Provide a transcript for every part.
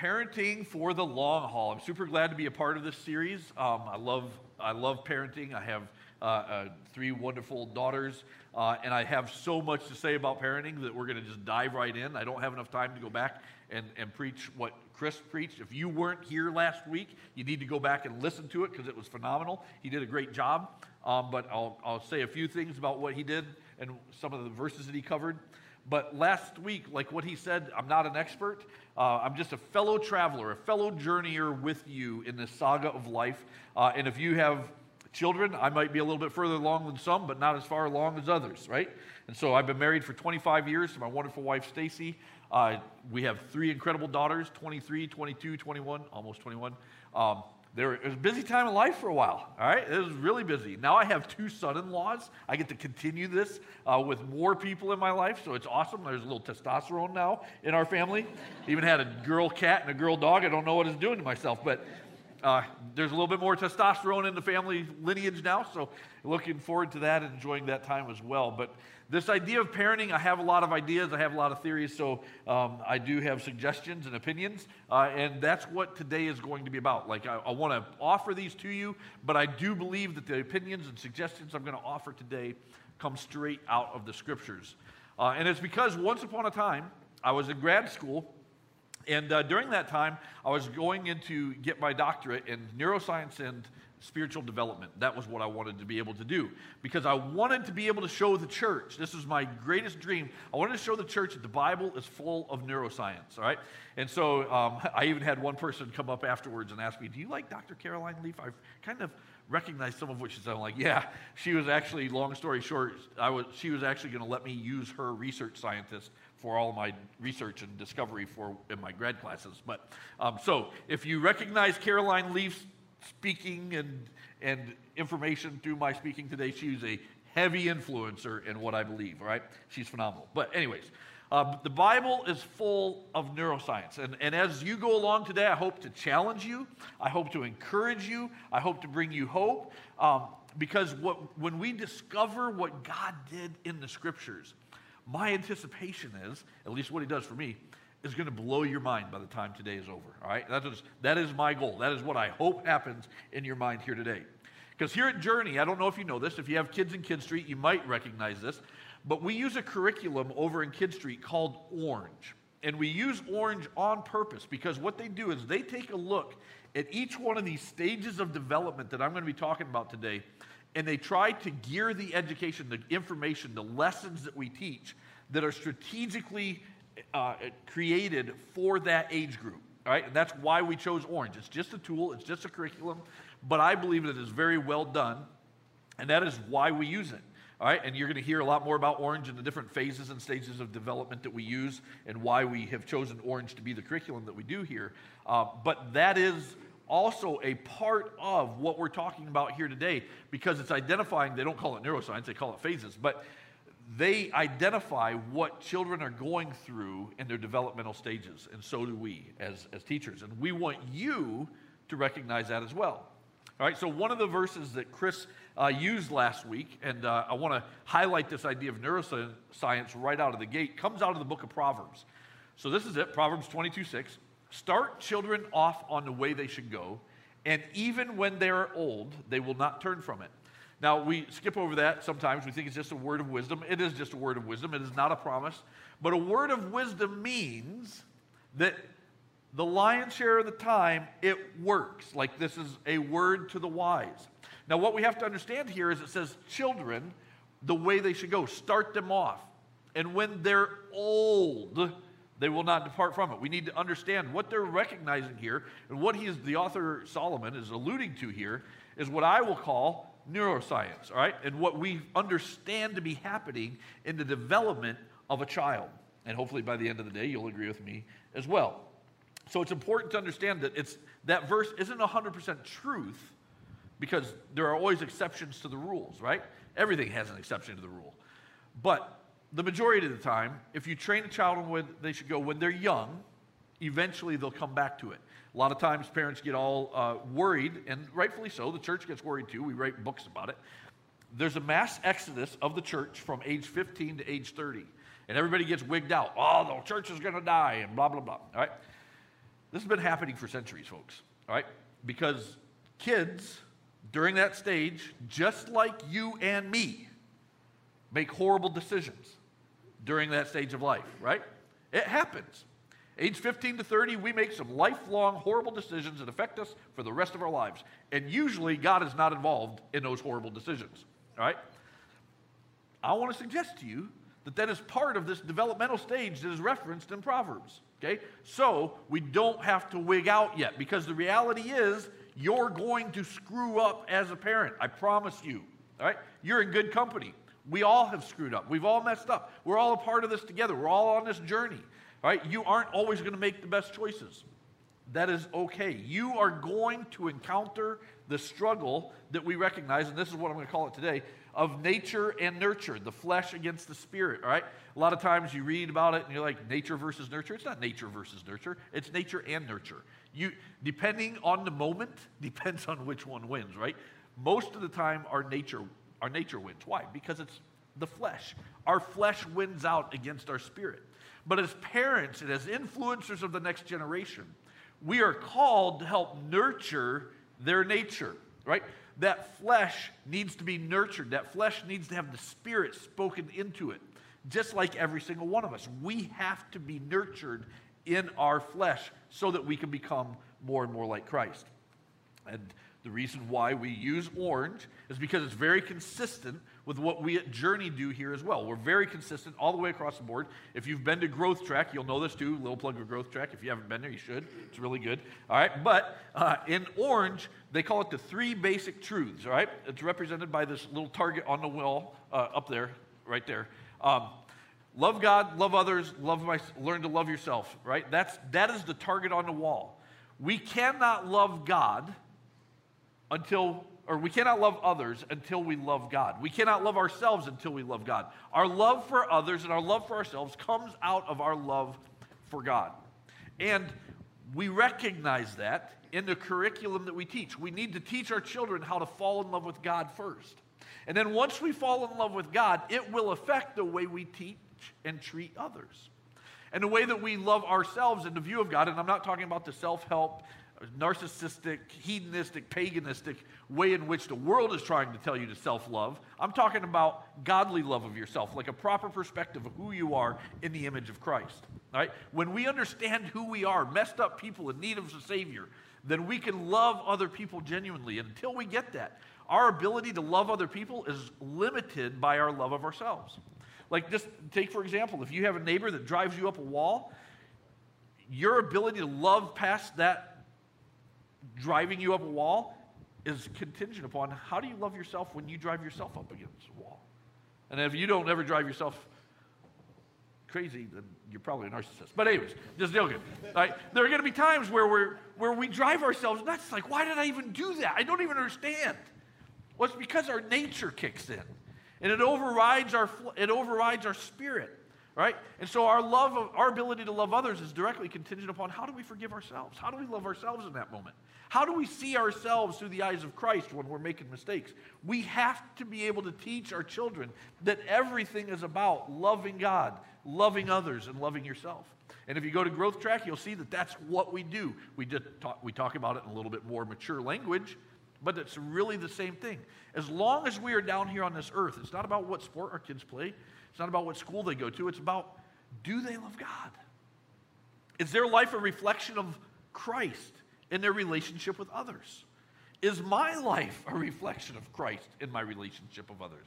parenting for the long haul. I'm super glad to be a part of this series. Um, I love I love parenting. I have uh, uh, three wonderful daughters, uh, and I have so much to say about parenting that we're going to just dive right in. I don't have enough time to go back and, and preach what Chris preached. If you weren't here last week, you need to go back and listen to it because it was phenomenal. He did a great job. Um, but I'll, I'll say a few things about what he did and some of the verses that he covered. But last week, like what he said, I'm not an expert. Uh, I'm just a fellow traveler, a fellow journeyer with you in this saga of life. Uh, and if you have children, I might be a little bit further along than some, but not as far along as others, right? And so I've been married for 25 years to my wonderful wife, Stacy. Uh, we have three incredible daughters 23, 22, 21, almost 21. Um, it was a busy time of life for a while, all right? It was really busy. Now I have two son in laws. I get to continue this uh, with more people in my life, so it's awesome. There's a little testosterone now in our family. Even had a girl cat and a girl dog. I don't know what it's doing to myself, but uh, there's a little bit more testosterone in the family lineage now, so looking forward to that and enjoying that time as well. But this idea of parenting, I have a lot of ideas, I have a lot of theories, so um, I do have suggestions and opinions, uh, and that's what today is going to be about. Like, I, I want to offer these to you, but I do believe that the opinions and suggestions I'm going to offer today come straight out of the scriptures. Uh, and it's because once upon a time, I was in grad school, and uh, during that time, I was going in to get my doctorate in neuroscience and spiritual development. That was what I wanted to be able to do because I wanted to be able to show the church. This was my greatest dream. I wanted to show the church that the Bible is full of neuroscience, all right? And so um, I even had one person come up afterwards and ask me, Do you like Dr. Caroline Leaf? I've kind of recognized some of what she said. I'm like, Yeah, she was actually, long story short, I was, she was actually going to let me use her research scientist for all my research and discovery for in my grad classes. But um, so if you recognize Caroline Leaf's speaking and, and information through my speaking today. She's a heavy influencer in what I believe, all right? She's phenomenal. But, anyways, um, the Bible is full of neuroscience. And, and as you go along today, I hope to challenge you. I hope to encourage you. I hope to bring you hope. Um, because what, when we discover what God did in the scriptures, my anticipation is, at least what He does for me, is going to blow your mind by the time today is over. All right? That is, that is my goal. That is what I hope happens in your mind here today. Because here at Journey, I don't know if you know this, if you have kids in Kid Street, you might recognize this, but we use a curriculum over in Kid Street called Orange. And we use Orange on purpose because what they do is they take a look at each one of these stages of development that I'm going to be talking about today, and they try to gear the education, the information, the lessons that we teach that are strategically uh, created for that age group. All right, and that's why we chose Orange. It's just a tool, it's just a curriculum, but I believe that it is very well done, and that is why we use it. All right, and you're going to hear a lot more about Orange and the different phases and stages of development that we use and why we have chosen Orange to be the curriculum that we do here. Uh, but that is also a part of what we're talking about here today because it's identifying, they don't call it neuroscience, they call it phases, but they identify what children are going through in their developmental stages, and so do we as, as teachers. And we want you to recognize that as well. All right, so one of the verses that Chris uh, used last week, and uh, I want to highlight this idea of neuroscience right out of the gate, comes out of the book of Proverbs. So this is it Proverbs 22 6. Start children off on the way they should go, and even when they are old, they will not turn from it. Now, we skip over that sometimes. We think it's just a word of wisdom. It is just a word of wisdom, it is not a promise. But a word of wisdom means that the lion's share of the time it works. Like this is a word to the wise. Now, what we have to understand here is it says children, the way they should go, start them off. And when they're old, they will not depart from it. We need to understand what they're recognizing here, and what he is, the author Solomon is alluding to here, is what I will call neuroscience, all right? And what we understand to be happening in the development of a child. And hopefully by the end of the day, you'll agree with me as well. So it's important to understand that it's, that verse isn't 100% truth because there are always exceptions to the rules, right? Everything has an exception to the rule. But the majority of the time, if you train a child on when they should go when they're young, eventually they'll come back to it. A lot of times parents get all uh, worried, and rightfully so. The church gets worried too. We write books about it. There's a mass exodus of the church from age 15 to age 30. And everybody gets wigged out. Oh, the church is going to die, and blah, blah, blah. All right? This has been happening for centuries, folks, all right? Because kids during that stage, just like you and me, make horrible decisions during that stage of life, right? It happens. Age 15 to 30, we make some lifelong horrible decisions that affect us for the rest of our lives. And usually, God is not involved in those horrible decisions, right? I want to suggest to you that that is part of this developmental stage that is referenced in Proverbs. Okay? So we don't have to wig out yet because the reality is you're going to screw up as a parent. I promise you. All right? You're in good company. We all have screwed up. We've all messed up. We're all a part of this together. We're all on this journey. right? You aren't always going to make the best choices. That is okay. You are going to encounter the struggle that we recognize, and this is what I'm going to call it today of nature and nurture, the flesh against the spirit, right? A lot of times you read about it and you're like, nature versus nurture. It's not nature versus nurture, it's nature and nurture. You, depending on the moment, depends on which one wins, right? Most of the time, our nature, our nature wins. Why? Because it's the flesh. Our flesh wins out against our spirit. But as parents and as influencers of the next generation, we are called to help nurture their nature, right? that flesh needs to be nurtured. That flesh needs to have the Spirit spoken into it, just like every single one of us. We have to be nurtured in our flesh so that we can become more and more like Christ. And the reason why we use orange is because it's very consistent with what we at Journey do here as well. We're very consistent all the way across the board. If you've been to Growth Track, you'll know this too. Little plug of Growth Track. If you haven't been there, you should. It's really good. All right. But uh, in orange, they call it the three basic truths. All right. It's represented by this little target on the wall uh, up there, right there. Um, love God, love others, love my, learn to love yourself. Right. That's that is the target on the wall. We cannot love God until, or we cannot love others until we love God. We cannot love ourselves until we love God. Our love for others and our love for ourselves comes out of our love for God. And we recognize that in the curriculum that we teach. We need to teach our children how to fall in love with God first. And then once we fall in love with God, it will affect the way we teach and treat others. And the way that we love ourselves in the view of God, and I'm not talking about the self help narcissistic, hedonistic, paganistic way in which the world is trying to tell you to self love. I'm talking about godly love of yourself, like a proper perspective of who you are in the image of Christ. Right? When we understand who we are, messed up people in need of a Savior, then we can love other people genuinely. And until we get that, our ability to love other people is limited by our love of ourselves. Like, just take for example, if you have a neighbor that drives you up a wall, your ability to love past that driving you up a wall is contingent upon how do you love yourself when you drive yourself up against a wall. And if you don't ever drive yourself crazy, then you're probably a narcissist. But anyways, just joking. Right? There are going to be times where we're where we drive ourselves nuts. Like, why did I even do that? I don't even understand. Well, it's because our nature kicks in, and it overrides our it overrides our spirit right? And so our love, of, our ability to love others is directly contingent upon how do we forgive ourselves? How do we love ourselves in that moment? How do we see ourselves through the eyes of Christ when we're making mistakes? We have to be able to teach our children that everything is about loving God, loving others, and loving yourself. And if you go to Growth Track, you'll see that that's what we do. We talk, we talk about it in a little bit more mature language, but it's really the same thing. As long as we are down here on this earth, it's not about what sport our kids play. It's not about what school they go to, it's about do they love God? Is their life a reflection of Christ in their relationship with others? Is my life a reflection of Christ in my relationship with others?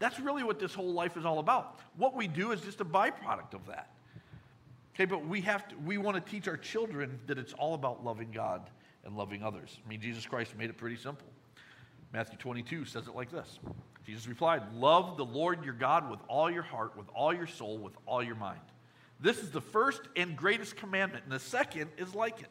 That's really what this whole life is all about. What we do is just a byproduct of that. Okay, but we have to, we want to teach our children that it's all about loving God and loving others. I mean, Jesus Christ made it pretty simple. Matthew 22 says it like this Jesus replied, Love the Lord your God with all your heart, with all your soul, with all your mind. This is the first and greatest commandment, and the second is like it.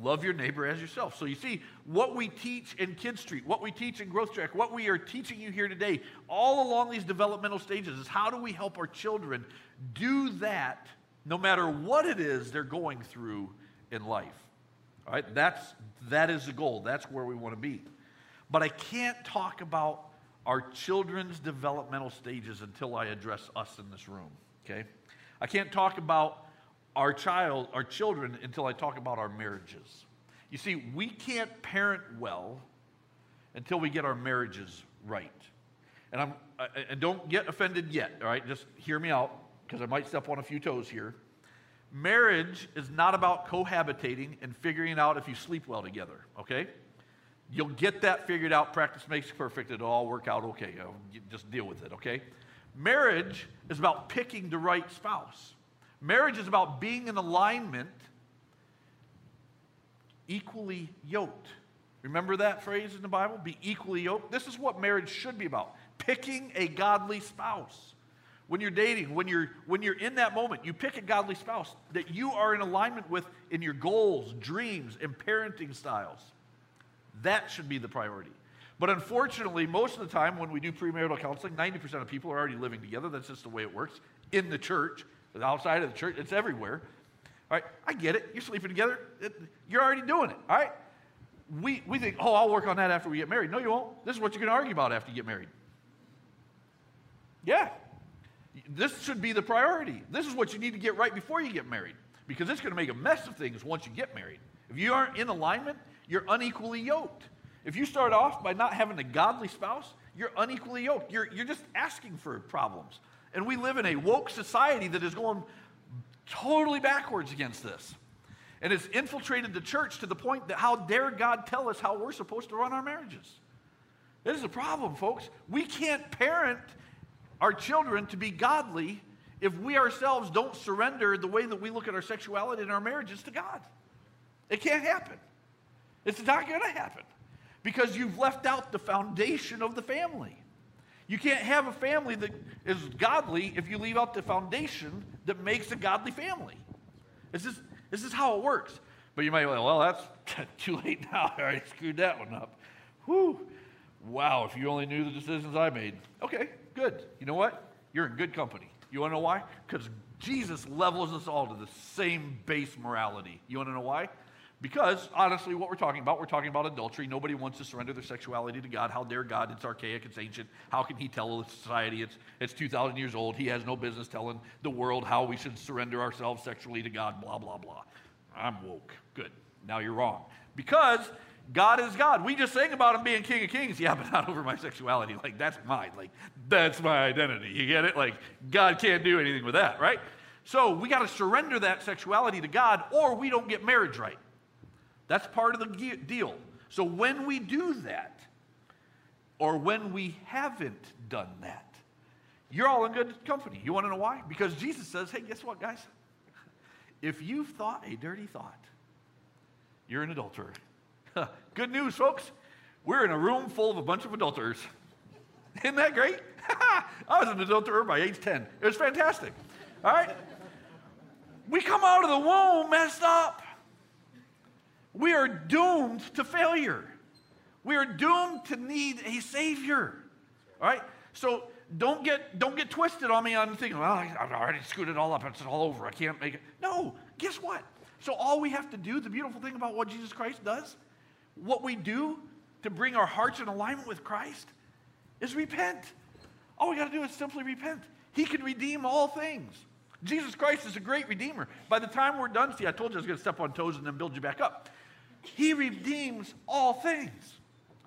Love your neighbor as yourself. So you see, what we teach in Kid Street, what we teach in Growth Track, what we are teaching you here today, all along these developmental stages is how do we help our children do that no matter what it is they're going through in life. Right, that's that is the goal. That's where we want to be. But I can't talk about our children's developmental stages until I address us in this room, okay? I can't talk about our child, our children, until I talk about our marriages. You see, we can't parent well until we get our marriages right. And I'm and don't get offended yet, all right? Just hear me out because I might step on a few toes here. Marriage is not about cohabitating and figuring out if you sleep well together, okay? You'll get that figured out. Practice makes perfect. It'll all work out okay. just deal with it, okay? Marriage is about picking the right spouse. Marriage is about being in alignment, equally yoked. Remember that phrase in the Bible? Be equally yoked. This is what marriage should be about picking a godly spouse. When you're dating, when you're, when you're in that moment, you pick a godly spouse that you are in alignment with in your goals, dreams, and parenting styles. That should be the priority. But unfortunately, most of the time when we do premarital counseling, 90% of people are already living together. That's just the way it works in the church, outside of the church, it's everywhere. All right, I get it. You're sleeping together. It, you're already doing it. All right. We, we think, oh, I'll work on that after we get married. No, you won't. This is what you're going to argue about after you get married. Yeah. This should be the priority. This is what you need to get right before you get married because it's going to make a mess of things once you get married. If you aren't in alignment, you're unequally yoked. If you start off by not having a godly spouse, you're unequally yoked. You're, you're just asking for problems. And we live in a woke society that is going totally backwards against this. And it's infiltrated the church to the point that how dare God tell us how we're supposed to run our marriages? This is a problem, folks. We can't parent our children to be godly if we ourselves don't surrender the way that we look at our sexuality and our marriages to God. It can't happen. It's not going to happen because you've left out the foundation of the family. You can't have a family that is godly if you leave out the foundation that makes a godly family. This is, this is how it works. But you might be like, well, that's too late now. I already screwed that one up. Whew. Wow, if you only knew the decisions I made. Okay, good. You know what? You're in good company. You want to know why? Because Jesus levels us all to the same base morality. You want to know why? Because honestly, what we're talking about, we're talking about adultery. Nobody wants to surrender their sexuality to God. How dare God? It's archaic, it's ancient. How can He tell the society it's, it's 2,000 years old? He has no business telling the world how we should surrender ourselves sexually to God, blah, blah, blah. I'm woke. Good. Now you're wrong. Because God is God. We just sang about him being King of Kings. Yeah, but not over my sexuality. Like, that's mine. Like, that's my identity. You get it? Like, God can't do anything with that, right? So we got to surrender that sexuality to God or we don't get marriage right. That's part of the deal. So when we do that, or when we haven't done that, you're all in good company. You want to know why? Because Jesus says, hey, guess what, guys? If you've thought a dirty thought, you're an adulterer. Good news, folks. We're in a room full of a bunch of adulterers. Isn't that great? I was an adulterer by age 10. It was fantastic. All right? We come out of the womb messed up. We are doomed to failure. We are doomed to need a Savior. All right? So don't get, don't get twisted on me on thinking, well, I've already screwed it all up. It's all over. I can't make it. No, guess what? So all we have to do, the beautiful thing about what Jesus Christ does, what we do to bring our hearts in alignment with Christ is repent. All we got to do is simply repent. He can redeem all things. Jesus Christ is a great redeemer. By the time we're done, see, I told you I was going to step on toes and then build you back up. He redeems all things.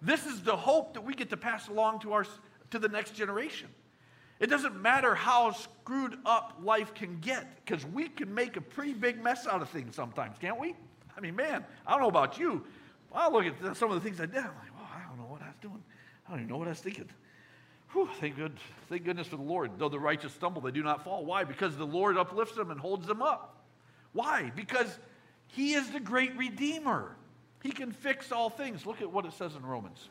This is the hope that we get to pass along to, our, to the next generation. It doesn't matter how screwed up life can get, because we can make a pretty big mess out of things sometimes, can't we? I mean, man, I don't know about you, I look at some of the things I did. I'm like, well, I don't know what I was doing. I don't even know what I was thinking. Whew, thank, good, thank goodness for the Lord. Though the righteous stumble, they do not fall. Why? Because the Lord uplifts them and holds them up. Why? Because He is the great Redeemer. He can fix all things. Look at what it says in Romans.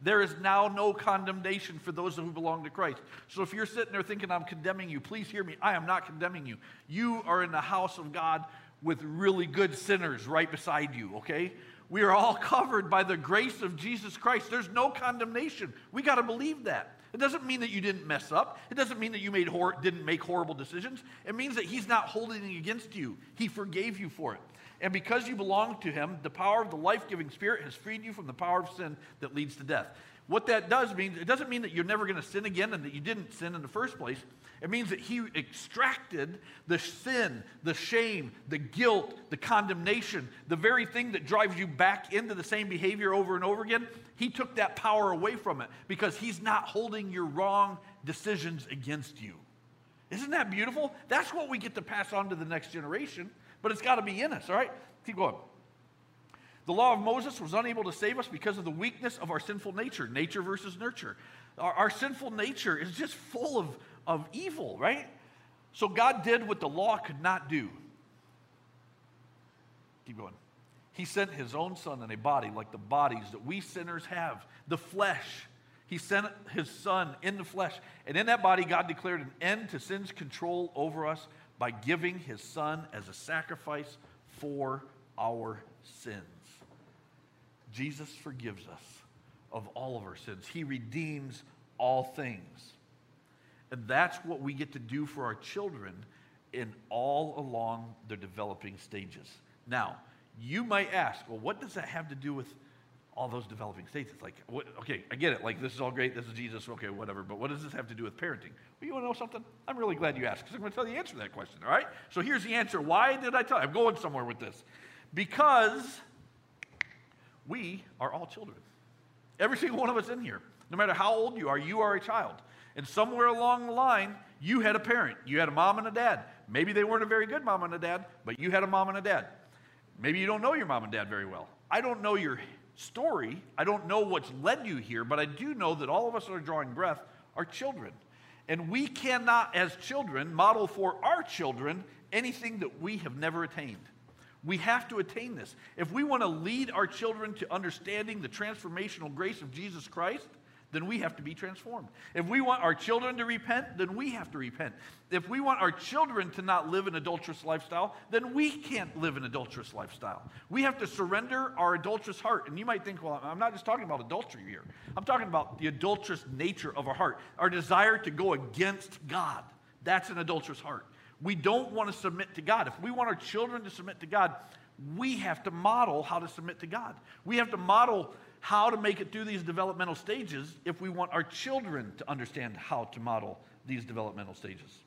There is now no condemnation for those who belong to Christ. So if you're sitting there thinking I'm condemning you, please hear me. I am not condemning you. You are in the house of God with really good sinners right beside you, okay? We are all covered by the grace of Jesus Christ. There's no condemnation. We got to believe that. It doesn't mean that you didn't mess up. It doesn't mean that you made hor- didn't make horrible decisions. It means that He's not holding it against you. He forgave you for it. And because you belong to Him, the power of the life giving Spirit has freed you from the power of sin that leads to death. What that does means, it doesn't mean that you're never going to sin again and that you didn't sin in the first place. It means that he extracted the sin, the shame, the guilt, the condemnation, the very thing that drives you back into the same behavior over and over again. He took that power away from it because he's not holding your wrong decisions against you. Isn't that beautiful? That's what we get to pass on to the next generation, but it's got to be in us, all right? Keep going. The law of Moses was unable to save us because of the weakness of our sinful nature, nature versus nurture. Our, our sinful nature is just full of, of evil, right? So God did what the law could not do. Keep going. He sent his own son in a body like the bodies that we sinners have, the flesh. He sent his son in the flesh. And in that body, God declared an end to sin's control over us by giving his son as a sacrifice for our sins. Jesus forgives us of all of our sins, he redeems all things. And that's what we get to do for our children in all along their developing stages. Now, you might ask, well, what does that have to do with all those developing stages? It's Like, what, okay, I get it. Like, this is all great. This is Jesus. Okay, whatever. But what does this have to do with parenting? Well, you want to know something? I'm really glad you asked because I'm going to tell you the answer to that question. All right? So here's the answer. Why did I tell you? I'm going somewhere with this. Because we are all children. Every single one of us in here. No matter how old you are, you are a child. And somewhere along the line, you had a parent. You had a mom and a dad. Maybe they weren't a very good mom and a dad, but you had a mom and a dad. Maybe you don't know your mom and dad very well. I don't know your story. I don't know what's led you here, but I do know that all of us that are drawing breath are children. And we cannot, as children, model for our children anything that we have never attained. We have to attain this. If we want to lead our children to understanding the transformational grace of Jesus Christ, then we have to be transformed. If we want our children to repent, then we have to repent. If we want our children to not live an adulterous lifestyle, then we can't live an adulterous lifestyle. We have to surrender our adulterous heart. And you might think, well, I'm not just talking about adultery here. I'm talking about the adulterous nature of our heart, our desire to go against God. That's an adulterous heart. We don't want to submit to God. If we want our children to submit to God, we have to model how to submit to God. We have to model how to make it through these developmental stages if we want our children to understand how to model these developmental stages.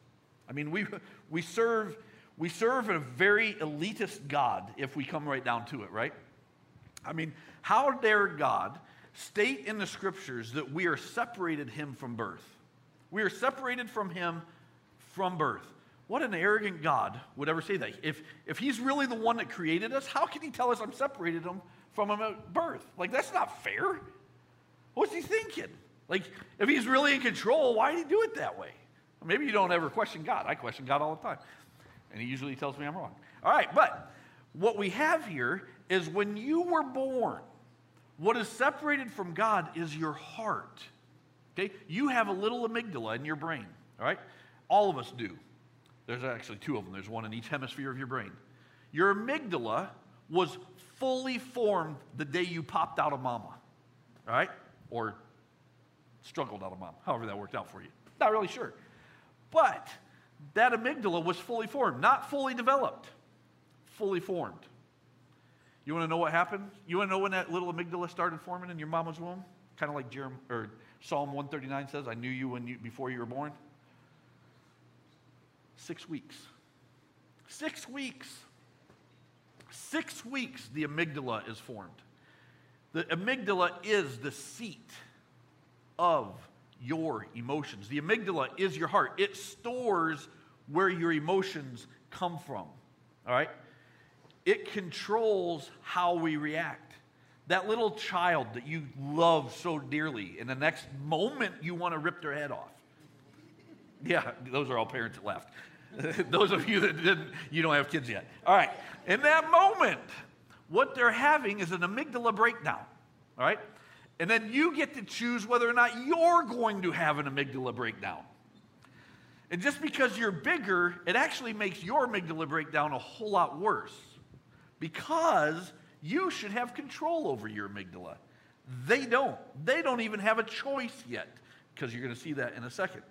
I mean, we, we, serve, we serve a very elitist God if we come right down to it, right? I mean, how dare God state in the scriptures that we are separated him from birth? We are separated from him from birth. What an arrogant God would ever say that. If, if he's really the one that created us, how can he tell us I'm separated him from him at birth? Like, that's not fair. What's he thinking? Like, if he's really in control, why did he do it that way? Maybe you don't ever question God. I question God all the time. And he usually tells me I'm wrong. All right, but what we have here is when you were born, what is separated from God is your heart. Okay? You have a little amygdala in your brain, all right? All of us do. There's actually two of them, there's one in each hemisphere of your brain. Your amygdala was fully formed the day you popped out of mama, all right? Or struggled out of mom, however that worked out for you. Not really sure. But that amygdala was fully formed, not fully developed, fully formed. You want to know what happened? You want to know when that little amygdala started forming in your mama's womb? Kind of like Jeremiah, or Psalm 139 says, I knew you, when you before you were born. Six weeks. Six weeks. Six weeks, the amygdala is formed. The amygdala is the seat of your emotions. The amygdala is your heart, it stores where your emotions come from. All right? It controls how we react. That little child that you love so dearly, in the next moment, you want to rip their head off. Yeah, those are all parents that left. Those of you that didn't, you don't have kids yet. All right. In that moment, what they're having is an amygdala breakdown. All right. And then you get to choose whether or not you're going to have an amygdala breakdown. And just because you're bigger, it actually makes your amygdala breakdown a whole lot worse because you should have control over your amygdala. They don't. They don't even have a choice yet because you're going to see that in a second.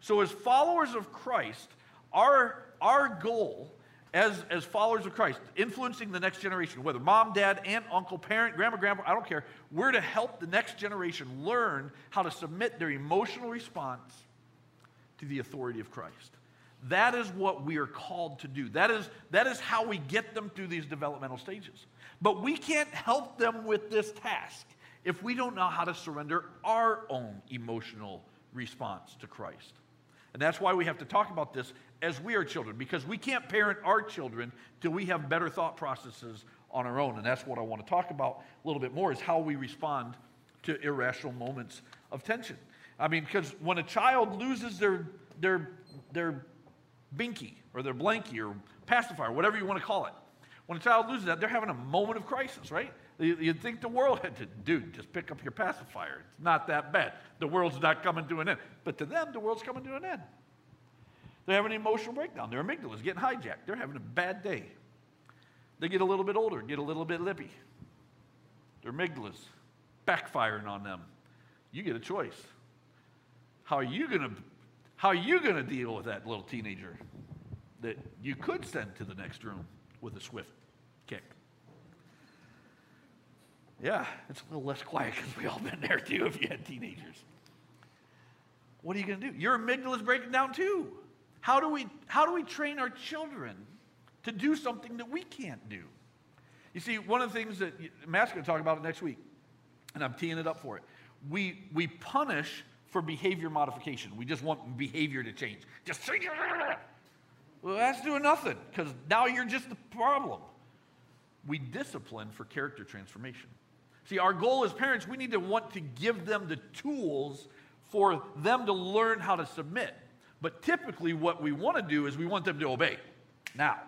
So, as followers of Christ, our, our goal as, as followers of Christ, influencing the next generation, whether mom, dad, aunt, uncle, parent, grandma, grandpa, I don't care, we're to help the next generation learn how to submit their emotional response to the authority of Christ. That is what we are called to do. That is, that is how we get them through these developmental stages. But we can't help them with this task if we don't know how to surrender our own emotional response to Christ. And that's why we have to talk about this as we are children, because we can't parent our children till we have better thought processes on our own. And that's what I want to talk about a little bit more is how we respond to irrational moments of tension. I mean, because when a child loses their, their, their binky or their blankie or pacifier, whatever you want to call it, when a child loses that, they're having a moment of crisis, right? You'd think the world had to, dude, just pick up your pacifier. It's not that bad. The world's not coming to an end. But to them, the world's coming to an end. They're having an emotional breakdown. Their amygdala's getting hijacked. They're having a bad day. They get a little bit older, get a little bit lippy. Their amygdala's backfiring on them. You get a choice. How are you going to how are you going to deal with that little teenager that you could send to the next room with a swift kick? Yeah, it's a little less quiet because we all been there too if you had teenagers. What are you going to do? Your amygdala is breaking down too. How do we how do we train our children to do something that we can't do? You see, one of the things that Matt's going to talk about it next week, and I'm teeing it up for it. We we punish for behavior modification. We just want behavior to change. Just change. Well, that's doing nothing because now you're just the problem. We discipline for character transformation. See, our goal as parents, we need to want to give them the tools for them to learn how to submit. But typically, what we want to do is we want them to obey. Now,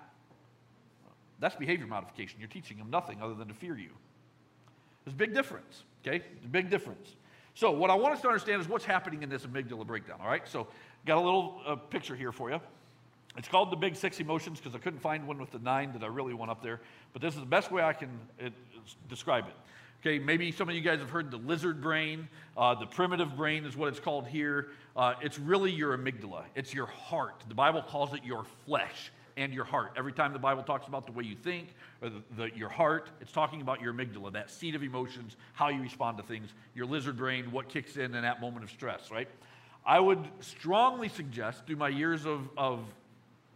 that's behavior modification. You're teaching them nothing other than to fear you. There's a big difference, okay? Big difference. So, what I want us to understand is what's happening in this amygdala breakdown, all right? So, got a little uh, picture here for you. It's called the Big Six Emotions because I couldn't find one with the nine that I really want up there. But this is the best way I can it, describe it. Okay, maybe some of you guys have heard the lizard brain. Uh, the primitive brain is what it's called here. Uh, it's really your amygdala, it's your heart. The Bible calls it your flesh and your heart. Every time the Bible talks about the way you think or the, the, your heart, it's talking about your amygdala, that seat of emotions, how you respond to things, your lizard brain, what kicks in in that moment of stress, right? I would strongly suggest, through my years of, of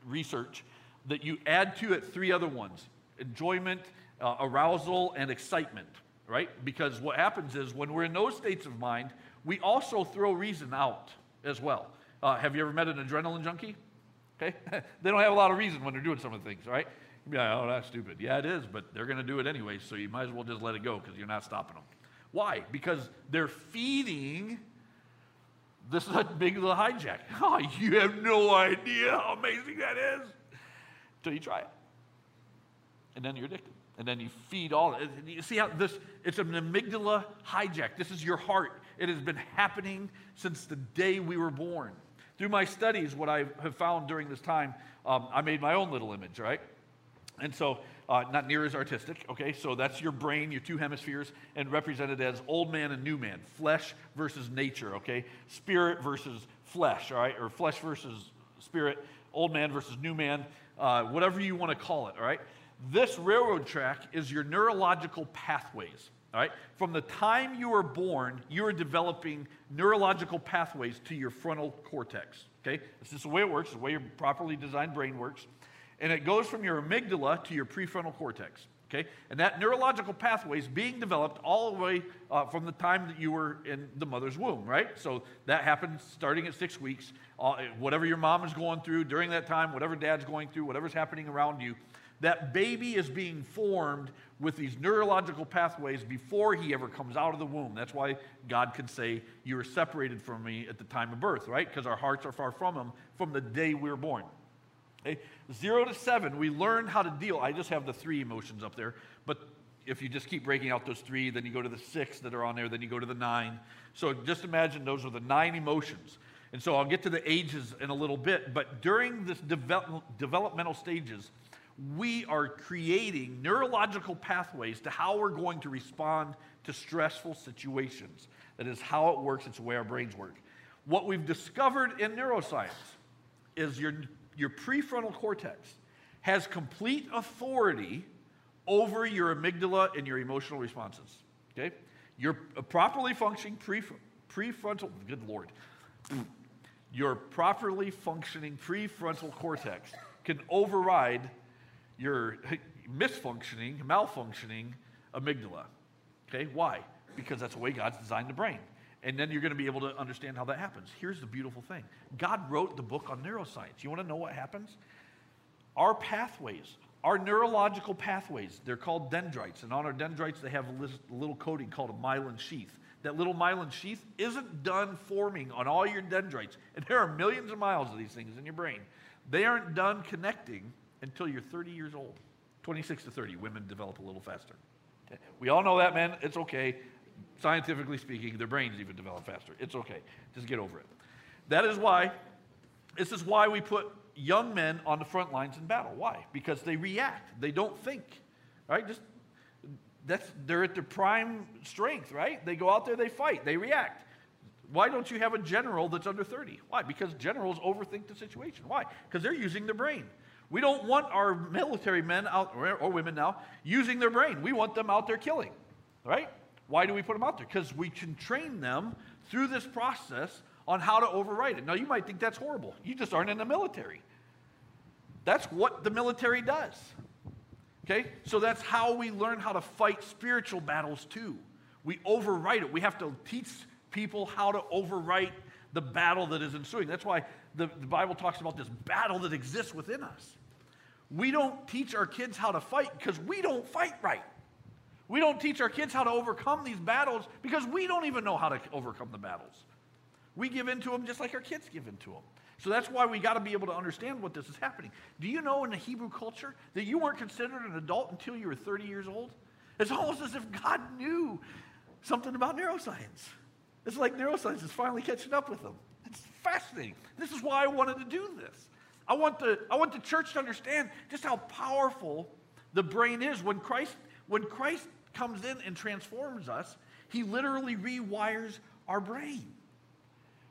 research, that you add to it three other ones enjoyment, uh, arousal, and excitement right? Because what happens is when we're in those states of mind, we also throw reason out as well. Uh, have you ever met an adrenaline junkie? Okay? they don't have a lot of reason when they're doing some of the things, right? Yeah, oh, that's stupid. Yeah, it is, but they're going to do it anyway, so you might as well just let it go because you're not stopping them. Why? Because they're feeding this big little hijack. Oh, you have no idea how amazing that is until you try it. And then you're addicted and then you feed all. You see how this, it's an amygdala hijack. This is your heart. It has been happening since the day we were born. Through my studies, what I have found during this time, um, I made my own little image, right? And so, uh, not near as artistic, okay? So that's your brain, your two hemispheres, and represented as old man and new man, flesh versus nature, okay? Spirit versus flesh, all right? Or flesh versus spirit, old man versus new man, uh, whatever you want to call it, all right? This railroad track is your neurological pathways. All right? From the time you are born, you are developing neurological pathways to your frontal cortex. Okay? This is the way it works, the way your properly designed brain works. And it goes from your amygdala to your prefrontal cortex. Okay? And that neurological pathway is being developed all the way uh, from the time that you were in the mother's womb, right? So that happens starting at six weeks. Uh, whatever your mom is going through during that time, whatever dad's going through, whatever's happening around you, that baby is being formed with these neurological pathways before he ever comes out of the womb. That's why God can say, You are separated from me at the time of birth, right? Because our hearts are far from him from the day we were born. Okay? Zero to seven, we learn how to deal. I just have the three emotions up there, but if you just keep breaking out those three, then you go to the six that are on there, then you go to the nine. So just imagine those are the nine emotions. And so I'll get to the ages in a little bit, but during this develop, developmental stages, we are creating neurological pathways to how we're going to respond to stressful situations. That is how it works, it's the way our brains work. What we've discovered in neuroscience is your, your prefrontal cortex has complete authority over your amygdala and your emotional responses. Okay? Your uh, properly functioning prefrontal, good Lord, your properly functioning prefrontal cortex can override your misfunctioning, malfunctioning amygdala. Okay? Why? Because that's the way God's designed the brain. And then you're going to be able to understand how that happens. Here's the beautiful thing God wrote the book on neuroscience. You want to know what happens? Our pathways, our neurological pathways, they're called dendrites. And on our dendrites, they have a little coating called a myelin sheath. That little myelin sheath isn't done forming on all your dendrites. And there are millions of miles of these things in your brain. They aren't done connecting until you're 30 years old. 26 to 30, women develop a little faster. We all know that, man. It's okay. Scientifically speaking, their brains even develop faster. It's okay. Just get over it. That is why, this is why we put young men on the front lines in battle. Why? Because they react. They don't think. Right? Just that's they're at their prime strength, right? They go out there, they fight, they react. Why don't you have a general that's under 30? Why? Because generals overthink the situation. Why? Because they're using their brain. We don't want our military men out, or, women now, using their brain. We want them out there killing, right? Why do we put them out there? Because we can train them through this process on how to override it. Now, you might think that's horrible. You just aren't in the military. That's what the military does. Okay? So that's how we learn how to fight spiritual battles too. We overwrite it. We have to teach people how to overwrite the battle that is ensuing. That's why the, the Bible talks about this battle that exists within us. We don't teach our kids how to fight because we don't fight right. We don't teach our kids how to overcome these battles because we don't even know how to overcome the battles. We give in to them just like our kids give in to them. So that's why we got to be able to understand what this is happening. Do you know in the Hebrew culture that you weren't considered an adult until you were 30 years old? It's almost as if God knew something about neuroscience. It's like neuroscience is finally catching up with them. Fascinating. This is why I wanted to do this. I want the, I want the church to understand just how powerful the brain is. When Christ, when Christ comes in and transforms us, he literally rewires our brain.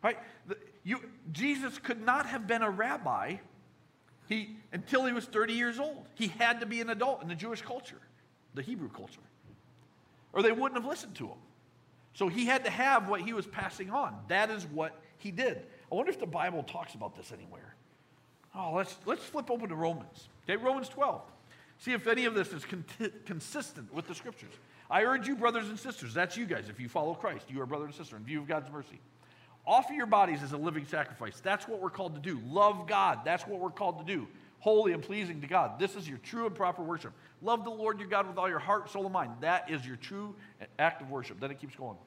Right? The, you, Jesus could not have been a rabbi he, until he was 30 years old. He had to be an adult in the Jewish culture, the Hebrew culture, or they wouldn't have listened to him. So he had to have what he was passing on. That is what he did. I wonder if the Bible talks about this anywhere. Oh, let's, let's flip open to Romans. Okay, Romans 12. See if any of this is con- consistent with the scriptures. I urge you, brothers and sisters, that's you guys, if you follow Christ, you are brother and sister in view of God's mercy. Offer your bodies as a living sacrifice. That's what we're called to do. Love God. That's what we're called to do. Holy and pleasing to God. This is your true and proper worship. Love the Lord your God with all your heart, soul, and mind. That is your true act of worship. Then it keeps going.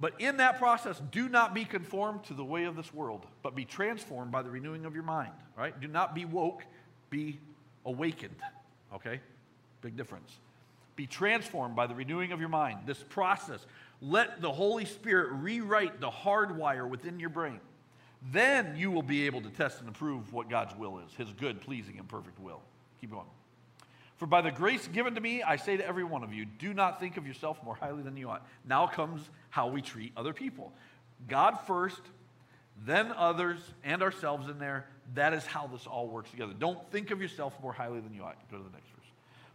But in that process, do not be conformed to the way of this world, but be transformed by the renewing of your mind. Right? Do not be woke, be awakened. Okay? Big difference. Be transformed by the renewing of your mind. This process, let the Holy Spirit rewrite the hardwire within your brain. Then you will be able to test and approve what God's will is, his good, pleasing, and perfect will. Keep going. For by the grace given to me, I say to every one of you, do not think of yourself more highly than you ought. Now comes how we treat other people. God first, then others, and ourselves in there. That is how this all works together. Don't think of yourself more highly than you ought. Go to the next verse.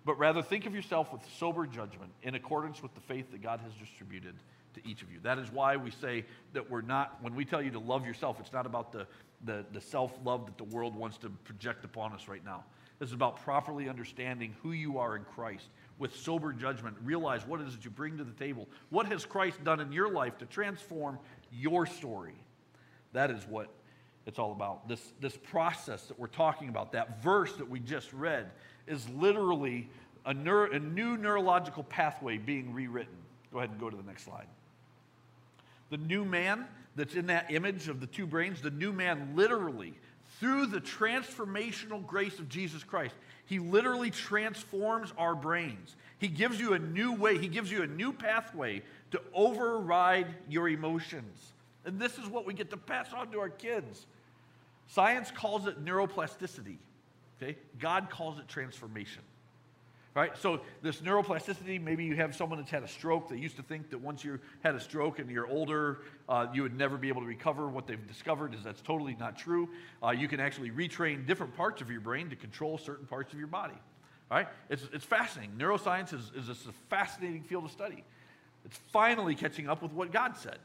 But rather think of yourself with sober judgment in accordance with the faith that God has distributed to each of you. That is why we say that we're not, when we tell you to love yourself, it's not about the, the, the self love that the world wants to project upon us right now. This is about properly understanding who you are in Christ with sober judgment. Realize what it is that you bring to the table. What has Christ done in your life to transform your story? That is what it's all about. This, this process that we're talking about, that verse that we just read, is literally a, neuro, a new neurological pathway being rewritten. Go ahead and go to the next slide. The new man that's in that image of the two brains, the new man literally through the transformational grace of Jesus Christ, He literally transforms our brains. He gives you a new way, He gives you a new pathway to override your emotions. And this is what we get to pass on to our kids. Science calls it neuroplasticity. Okay? God calls it transformation. Right? So, this neuroplasticity, maybe you have someone that's had a stroke. They used to think that once you had a stroke and you're older, uh, you would never be able to recover. What they've discovered is that's totally not true. Uh, you can actually retrain different parts of your brain to control certain parts of your body. Right? It's, it's fascinating. Neuroscience is, is a fascinating field of study. It's finally catching up with what God said.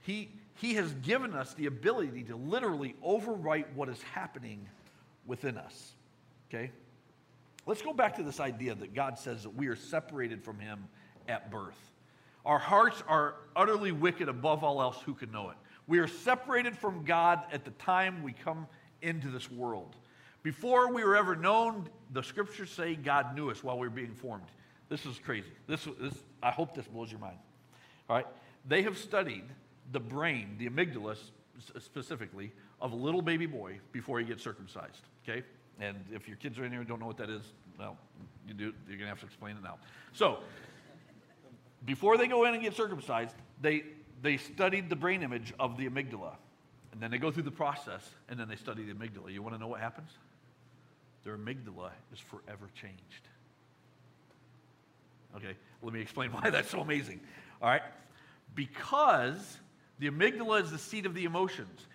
He, he has given us the ability to literally overwrite what is happening within us. Okay? Let's go back to this idea that God says that we are separated from Him at birth. Our hearts are utterly wicked above all else who can know it. We are separated from God at the time we come into this world. Before we were ever known, the scriptures say God knew us while we were being formed. This is crazy. This, this, I hope this blows your mind. All right? They have studied the brain, the amygdala specifically, of a little baby boy before he gets circumcised. Okay? And if your kids are in here and don't know what that is, well, you do, you're going to have to explain it now. So, before they go in and get circumcised, they, they studied the brain image of the amygdala. And then they go through the process, and then they study the amygdala. You want to know what happens? Their amygdala is forever changed. Okay, let me explain why that's so amazing. All right, because the amygdala is the seat of the emotions,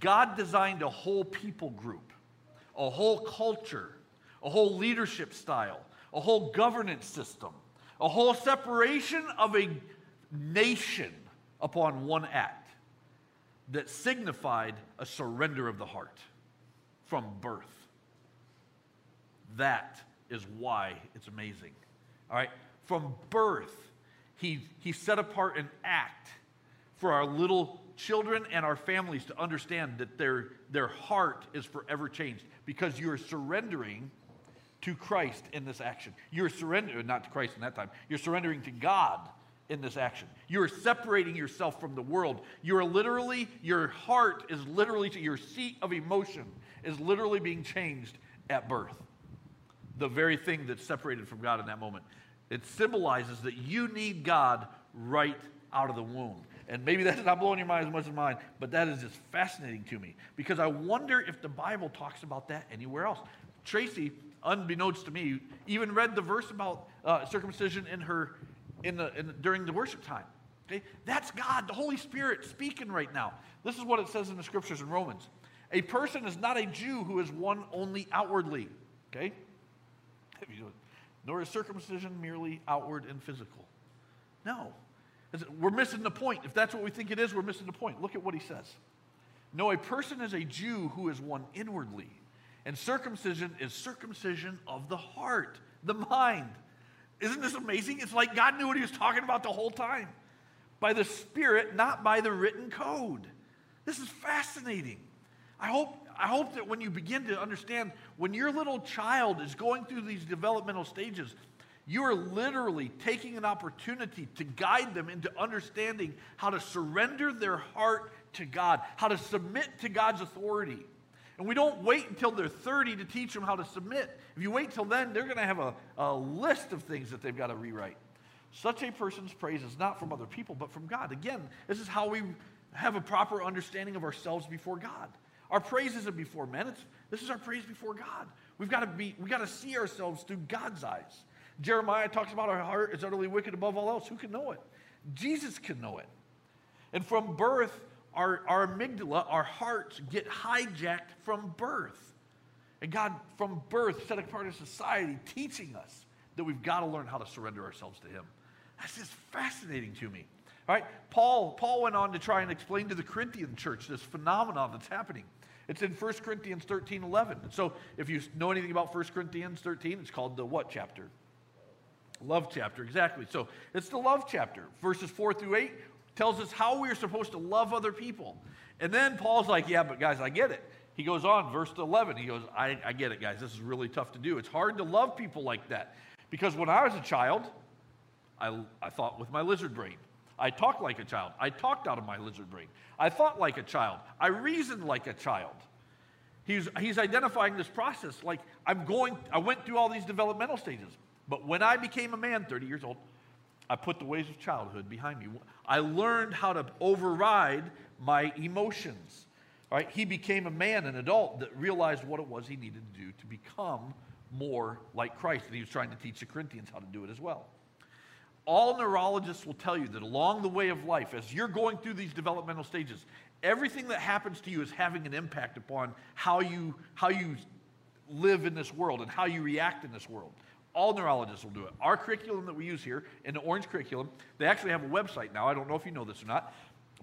God designed a whole people group a whole culture, a whole leadership style, a whole governance system, a whole separation of a nation upon one act that signified a surrender of the heart from birth. That is why it's amazing. All right? From birth, he, he set apart an act for our little children and our families to understand that their, their heart is forever changed because you're surrendering to Christ in this action. You're surrendering, not to Christ in that time, you're surrendering to God in this action. You're separating yourself from the world. You're literally, your heart is literally, your seat of emotion is literally being changed at birth. The very thing that's separated from God in that moment. It symbolizes that you need God right out of the womb. And maybe that's not blowing your mind as much as mine, but that is just fascinating to me because I wonder if the Bible talks about that anywhere else. Tracy, unbeknownst to me, even read the verse about uh, circumcision in her in the, in, during the worship time. Okay? That's God, the Holy Spirit speaking right now. This is what it says in the scriptures in Romans. A person is not a Jew who is one only outwardly. Okay? Nor is circumcision merely outward and physical. No. We're missing the point. If that's what we think it is, we're missing the point. Look at what he says. No, a person is a Jew who is one inwardly, and circumcision is circumcision of the heart, the mind. Isn't this amazing? It's like God knew what he was talking about the whole time. By the Spirit, not by the written code. This is fascinating. I hope, I hope that when you begin to understand, when your little child is going through these developmental stages, you are literally taking an opportunity to guide them into understanding how to surrender their heart to God, how to submit to God's authority. And we don't wait until they're 30 to teach them how to submit. If you wait till then, they're going to have a, a list of things that they've got to rewrite. Such a person's praise is not from other people, but from God. Again, this is how we have a proper understanding of ourselves before God. Our praise isn't before men. It's, this is our praise before God. We've got to be, we've got to see ourselves through God's eyes. Jeremiah talks about our heart is utterly wicked above all else. Who can know it? Jesus can know it. And from birth, our, our amygdala, our hearts get hijacked from birth. And God, from birth, set apart a society teaching us that we've got to learn how to surrender ourselves to Him. That's just fascinating to me. Right? Paul, Paul went on to try and explain to the Corinthian church this phenomenon that's happening. It's in 1 Corinthians 13 11. So if you know anything about 1 Corinthians 13, it's called the what chapter? Love chapter, exactly. So it's the love chapter. Verses 4 through 8 tells us how we are supposed to love other people. And then Paul's like, yeah, but guys, I get it. He goes on, verse 11, he goes, I, I get it, guys. This is really tough to do. It's hard to love people like that. Because when I was a child, I, I thought with my lizard brain. I talked like a child. I talked out of my lizard brain. I thought like a child. I reasoned like a child. He's, he's identifying this process like I'm going, I went through all these developmental stages. But when I became a man, 30 years old, I put the ways of childhood behind me. I learned how to override my emotions. Right? He became a man, an adult, that realized what it was he needed to do to become more like Christ. And he was trying to teach the Corinthians how to do it as well. All neurologists will tell you that along the way of life, as you're going through these developmental stages, everything that happens to you is having an impact upon how you, how you live in this world and how you react in this world. All neurologists will do it. Our curriculum that we use here in the Orange curriculum, they actually have a website now. I don't know if you know this or not,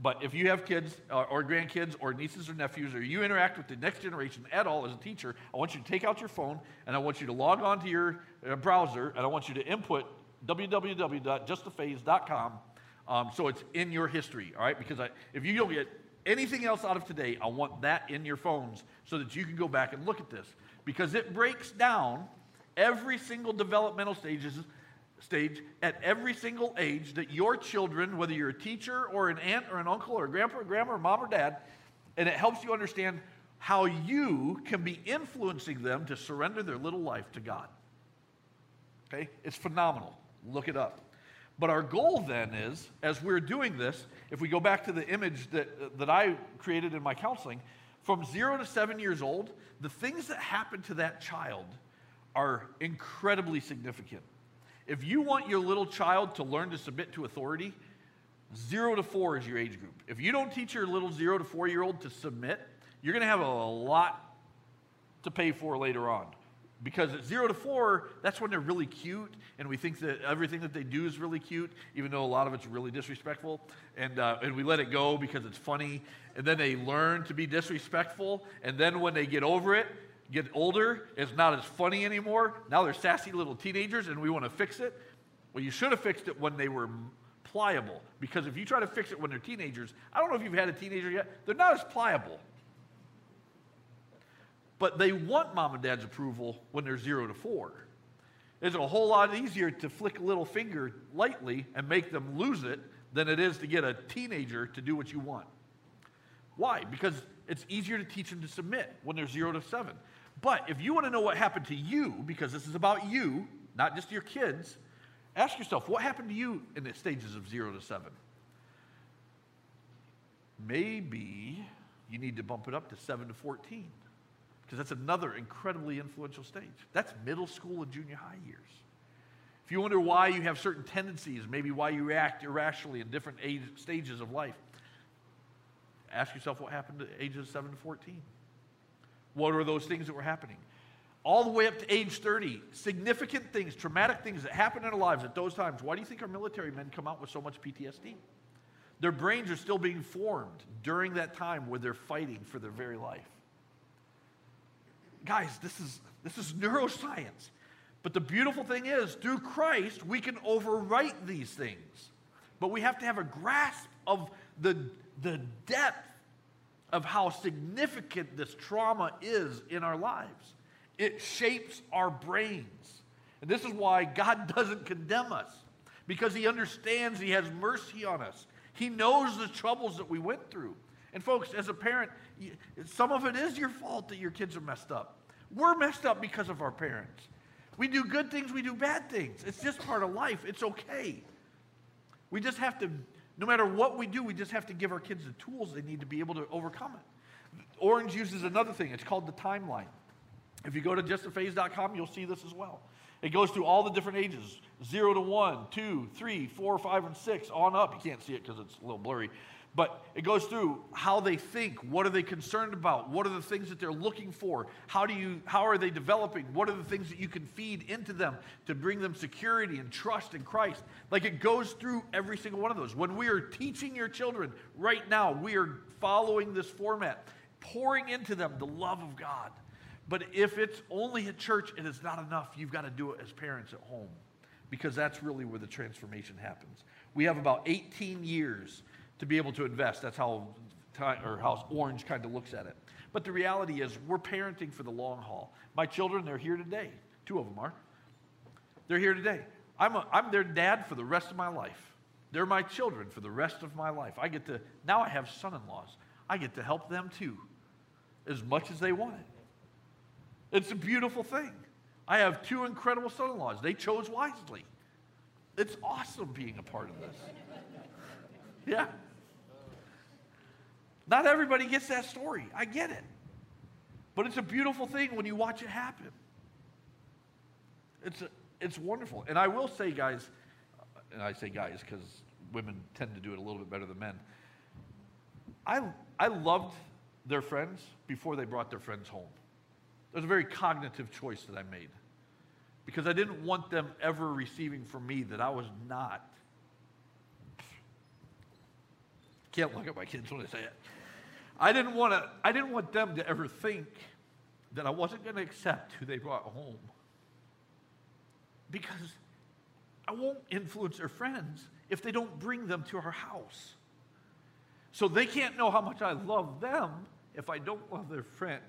but if you have kids uh, or grandkids or nieces or nephews, or you interact with the next generation at all as a teacher, I want you to take out your phone and I want you to log on to your uh, browser and I want you to input www.justthephase.com um, so it's in your history, all right? Because I, if you don't get anything else out of today, I want that in your phones so that you can go back and look at this. Because it breaks down every single developmental stages, stage at every single age that your children, whether you're a teacher or an aunt or an uncle or a grandpa or grandma or mom or dad, and it helps you understand how you can be influencing them to surrender their little life to God. Okay? It's phenomenal. Look it up. But our goal then is, as we're doing this, if we go back to the image that, that I created in my counseling, from zero to seven years old, the things that happen to that child are incredibly significant. If you want your little child to learn to submit to authority, zero to four is your age group. If you don't teach your little zero to four year old to submit, you're going to have a lot to pay for later on. Because at zero to four, that's when they're really cute, and we think that everything that they do is really cute, even though a lot of it's really disrespectful. And, uh, and we let it go because it's funny. And then they learn to be disrespectful. And then when they get over it, get older, it's not as funny anymore. Now they're sassy little teenagers, and we want to fix it. Well, you should have fixed it when they were pliable. Because if you try to fix it when they're teenagers, I don't know if you've had a teenager yet, they're not as pliable. But they want mom and dad's approval when they're zero to four. It's a whole lot easier to flick a little finger lightly and make them lose it than it is to get a teenager to do what you want. Why? Because it's easier to teach them to submit when they're zero to seven. But if you want to know what happened to you, because this is about you, not just your kids, ask yourself what happened to you in the stages of zero to seven? Maybe you need to bump it up to seven to 14 because that's another incredibly influential stage. That's middle school and junior high years. If you wonder why you have certain tendencies, maybe why you react irrationally in different age, stages of life, ask yourself what happened at ages 7 to 14. What are those things that were happening? All the way up to age 30, significant things, traumatic things that happen in our lives at those times. Why do you think our military men come out with so much PTSD? Their brains are still being formed during that time where they're fighting for their very life guys, this is, this is neuroscience. But the beautiful thing is, through Christ, we can overwrite these things. But we have to have a grasp of the, the depth of how significant this trauma is in our lives. It shapes our brains. And this is why God doesn't condemn us, because He understands He has mercy on us. He knows the troubles that we went through. And, folks, as a parent, some of it is your fault that your kids are messed up. We're messed up because of our parents. We do good things, we do bad things. It's just part of life. It's okay. We just have to, no matter what we do, we just have to give our kids the tools they need to be able to overcome it. Orange uses another thing, it's called the timeline. If you go to justaphase.com, you'll see this as well. It goes through all the different ages zero to one, two, three, four, five, and six, on up. You can't see it because it's a little blurry. But it goes through how they think, what are they concerned about, what are the things that they're looking for, how, do you, how are they developing, what are the things that you can feed into them to bring them security and trust in Christ. Like it goes through every single one of those. When we are teaching your children right now, we are following this format, pouring into them the love of God. But if it's only at church, it is not enough. You've got to do it as parents at home because that's really where the transformation happens. We have about 18 years to be able to invest. That's how, or how Orange kind of looks at it. But the reality is, we're parenting for the long haul. My children, they're here today. Two of them are. They're here today. I'm, a, I'm their dad for the rest of my life. They're my children for the rest of my life. I get to, now I have son in laws. I get to help them too, as much as they want it. It's a beautiful thing. I have two incredible son in laws. They chose wisely. It's awesome being a part of this. Yeah. Not everybody gets that story. I get it. But it's a beautiful thing when you watch it happen. It's, it's wonderful. And I will say, guys, and I say guys because women tend to do it a little bit better than men. I, I loved their friends before they brought their friends home. It was a very cognitive choice that I made because I didn't want them ever receiving from me that I was not. Can't look at my kids when I say it. I didn't want to. I didn't want them to ever think that I wasn't going to accept who they brought home because I won't influence their friends if they don't bring them to our house. So they can't know how much I love them if I don't love their friends.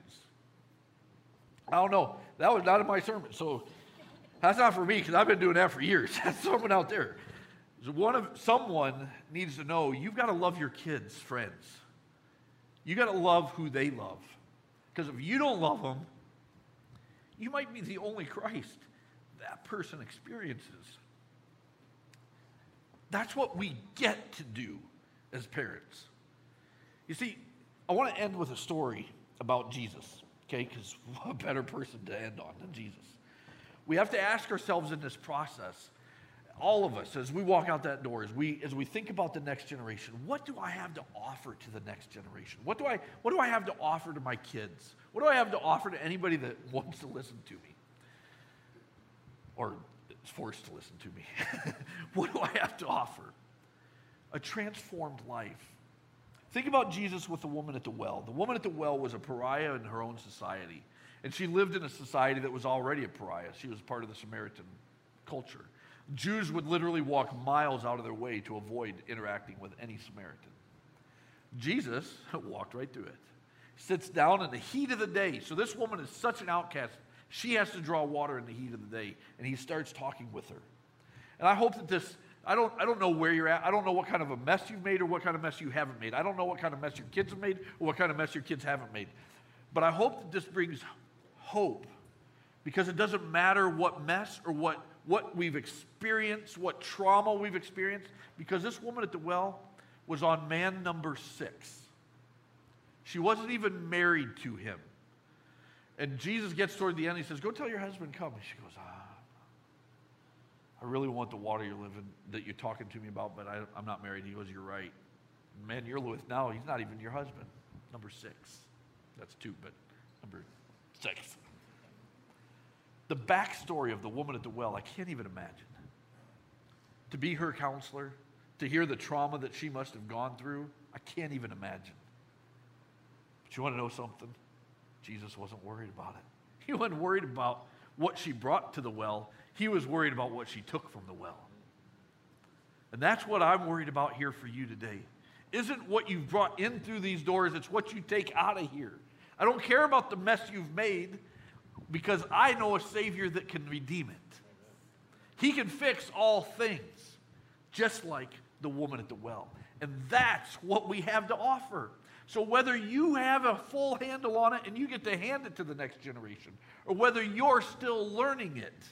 I don't know. That was not in my sermon. So that's not for me because I've been doing that for years. That's someone out there. One of someone needs to know you've got to love your kids' friends. You got to love who they love. Because if you don't love them, you might be the only Christ that person experiences. That's what we get to do as parents. You see, I want to end with a story about Jesus, okay? Because what better person to end on than Jesus. We have to ask ourselves in this process, all of us, as we walk out that door, as we, as we think about the next generation, what do I have to offer to the next generation? What do, I, what do I have to offer to my kids? What do I have to offer to anybody that wants to listen to me? Or is forced to listen to me. what do I have to offer? A transformed life. Think about Jesus with the woman at the well. The woman at the well was a pariah in her own society, and she lived in a society that was already a pariah. She was part of the Samaritan culture. Jews would literally walk miles out of their way to avoid interacting with any Samaritan. Jesus walked right through it. Sits down in the heat of the day. So this woman is such an outcast. She has to draw water in the heat of the day, and he starts talking with her. And I hope that this, I don't, I don't know where you're at. I don't know what kind of a mess you've made or what kind of mess you haven't made. I don't know what kind of mess your kids have made or what kind of mess your kids haven't made. But I hope that this brings hope because it doesn't matter what mess or what, what we've experienced, what trauma we've experienced, because this woman at the well was on man number six. She wasn't even married to him. And Jesus gets toward the end. He says, Go tell your husband, come. And she goes, Ah, I really want the water you're living, that you're talking to me about, but I, I'm not married. He goes, You're right. Man, you're with now, he's not even your husband. Number six. That's two, but number six. The backstory of the woman at the well, I can't even imagine. To be her counselor, to hear the trauma that she must have gone through, I can't even imagine. But you want to know something? Jesus wasn't worried about it. He wasn't worried about what she brought to the well, he was worried about what she took from the well. And that's what I'm worried about here for you today. Isn't what you've brought in through these doors, it's what you take out of here. I don't care about the mess you've made because I know a Savior that can redeem it. He can fix all things, just like the woman at the well. And that's what we have to offer. So, whether you have a full handle on it and you get to hand it to the next generation, or whether you're still learning it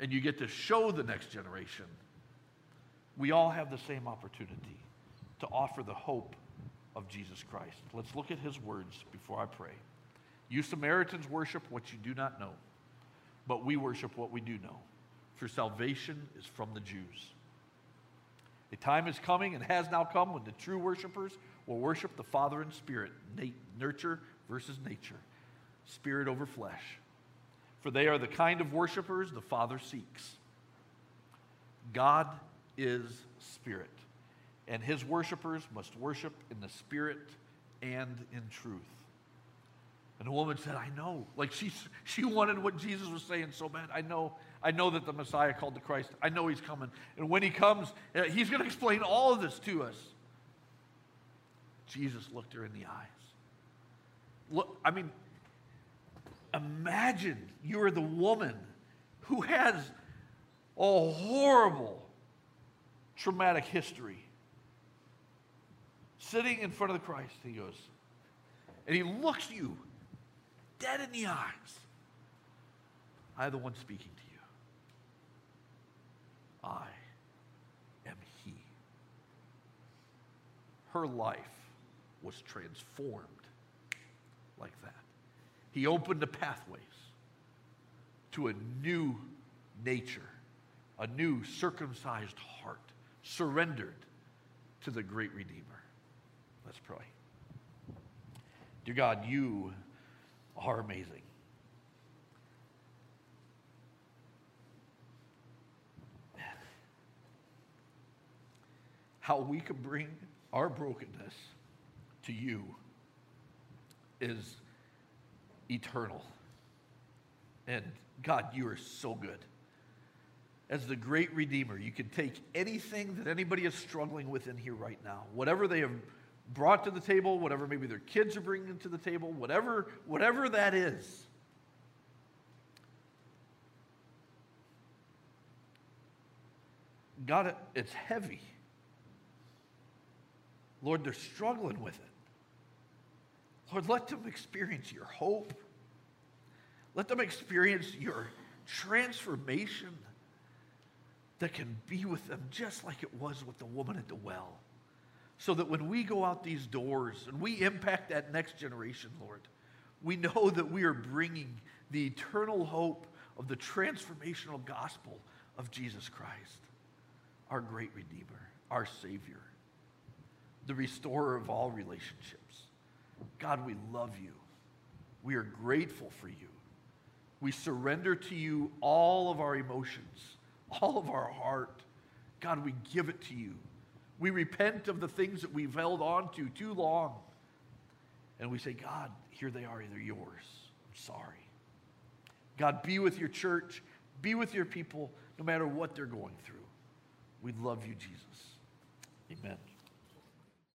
and you get to show the next generation, we all have the same opportunity to offer the hope of Jesus Christ. Let's look at his words before I pray. You Samaritans worship what you do not know, but we worship what we do know. For salvation is from the Jews. A time is coming and has now come when the true worshipers will worship the Father in spirit, nurture versus nature, spirit over flesh. For they are the kind of worshipers the Father seeks. God is spirit, and his worshipers must worship in the spirit and in truth. And the woman said, I know. Like she, she wanted what Jesus was saying so bad. I know. I know that the Messiah called the Christ. I know he's coming. And when he comes, uh, he's going to explain all of this to us. Jesus looked her in the eyes. Look, I mean, imagine you're the woman who has a horrible traumatic history sitting in front of the Christ. He goes, and he looks you dead in the eyes. I am the one speaking to you. I am He. Her life was transformed like that. He opened the pathways to a new nature, a new circumcised heart, surrendered to the great Redeemer. Let's pray. Dear God, you are amazing. How we can bring our brokenness to you is eternal. And God, you are so good. As the great Redeemer, you can take anything that anybody is struggling with in here right now, whatever they have brought to the table, whatever maybe their kids are bringing to the table, whatever, whatever that is. God, it's heavy. Lord, they're struggling with it. Lord, let them experience your hope. Let them experience your transformation that can be with them just like it was with the woman at the well so that when we go out these doors and we impact that next generation, Lord, we know that we are bringing the eternal hope of the transformational gospel of Jesus Christ, our great Redeemer, our Savior, the restorer of all relationships. God, we love you. We are grateful for you. We surrender to you all of our emotions, all of our heart. God, we give it to you. We repent of the things that we've held on to too long. And we say, God, here they are, they're yours. I'm sorry. God, be with your church, be with your people, no matter what they're going through. We love you, Jesus. Amen.